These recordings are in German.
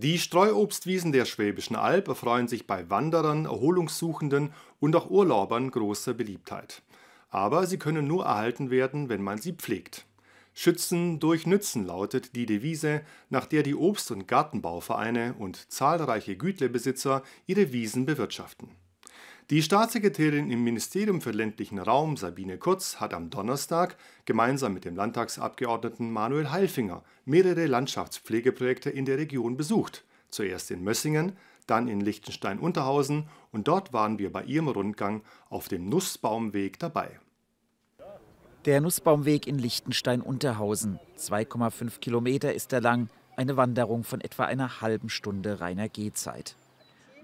Die Streuobstwiesen der Schwäbischen Alb erfreuen sich bei Wanderern, Erholungssuchenden und auch Urlaubern großer Beliebtheit. Aber sie können nur erhalten werden, wenn man sie pflegt. Schützen durch Nützen lautet die Devise, nach der die Obst- und Gartenbauvereine und zahlreiche Gütlebesitzer ihre Wiesen bewirtschaften. Die Staatssekretärin im Ministerium für ländlichen Raum Sabine Kurz hat am Donnerstag gemeinsam mit dem Landtagsabgeordneten Manuel Heilfinger mehrere Landschaftspflegeprojekte in der Region besucht. Zuerst in Mössingen, dann in Liechtenstein-Unterhausen und dort waren wir bei ihrem Rundgang auf dem Nussbaumweg dabei. Der Nussbaumweg in Liechtenstein-Unterhausen. 2,5 Kilometer ist er lang, eine Wanderung von etwa einer halben Stunde reiner Gehzeit.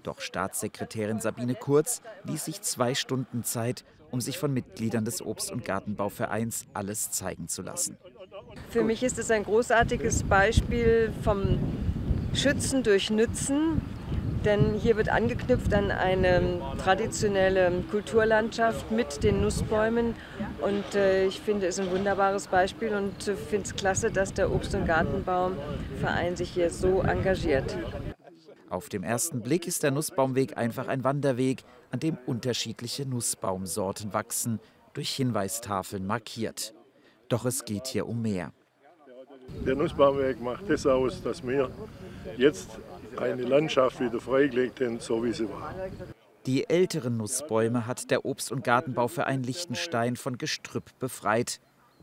Doch Staatssekretärin Sabine Kurz ließ sich zwei Stunden Zeit, um sich von Mitgliedern des Obst- und Gartenbauvereins alles zeigen zu lassen. Für mich ist es ein großartiges Beispiel vom Schützen durch Nützen. Denn hier wird angeknüpft an eine traditionelle Kulturlandschaft mit den Nussbäumen. Und äh, ich finde es ein wunderbares Beispiel und äh, finde es klasse, dass der Obst- und Gartenbaumverein sich hier so engagiert. Auf dem ersten Blick ist der Nussbaumweg einfach ein Wanderweg, an dem unterschiedliche Nussbaumsorten wachsen, durch Hinweistafeln markiert. Doch es geht hier um mehr. Der Nussbaumweg macht das aus, dass wir jetzt eine Landschaft wieder freigelegt haben, so wie sie war. Die älteren Nussbäume hat der Obst- und Gartenbauverein Liechtenstein von Gestrüpp befreit.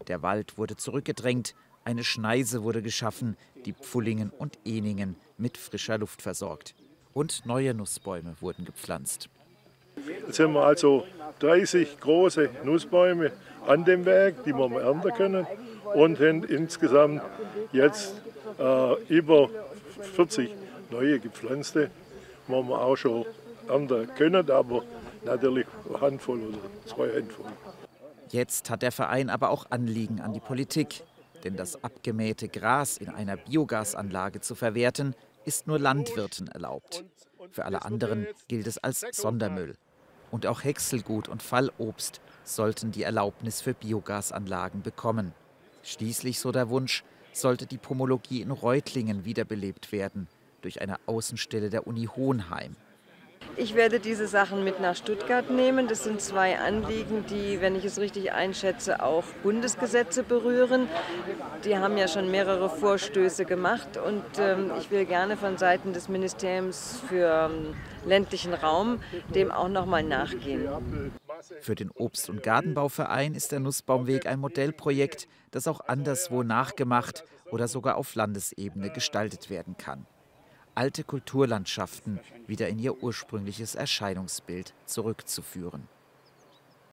Der Wald wurde zurückgedrängt, eine Schneise wurde geschaffen, die Pfullingen und Eningen mit frischer Luft versorgt. Und neue Nussbäume wurden gepflanzt. Jetzt haben wir also 30 große Nussbäume an dem Werk, die wir ernten können und haben insgesamt jetzt äh, über 40 neue gepflanzte, die wir auch schon ernten können, aber natürlich eine Handvoll oder zwei Handvoll. Jetzt hat der Verein aber auch Anliegen an die Politik. Denn das abgemähte Gras in einer Biogasanlage zu verwerten, ist nur Landwirten erlaubt. Für alle anderen gilt es als Sondermüll. Und auch Häckselgut und Fallobst sollten die Erlaubnis für Biogasanlagen bekommen. Schließlich, so der Wunsch, sollte die Pomologie in Reutlingen wiederbelebt werden durch eine Außenstelle der Uni Hohenheim. Ich werde diese Sachen mit nach Stuttgart nehmen. Das sind zwei Anliegen, die, wenn ich es richtig einschätze, auch Bundesgesetze berühren. Die haben ja schon mehrere Vorstöße gemacht und ähm, ich will gerne von Seiten des Ministeriums für ähm, ländlichen Raum dem auch noch mal nachgehen. Für den Obst- und Gartenbauverein ist der Nussbaumweg ein Modellprojekt, das auch anderswo nachgemacht oder sogar auf Landesebene gestaltet werden kann alte Kulturlandschaften wieder in ihr ursprüngliches Erscheinungsbild zurückzuführen.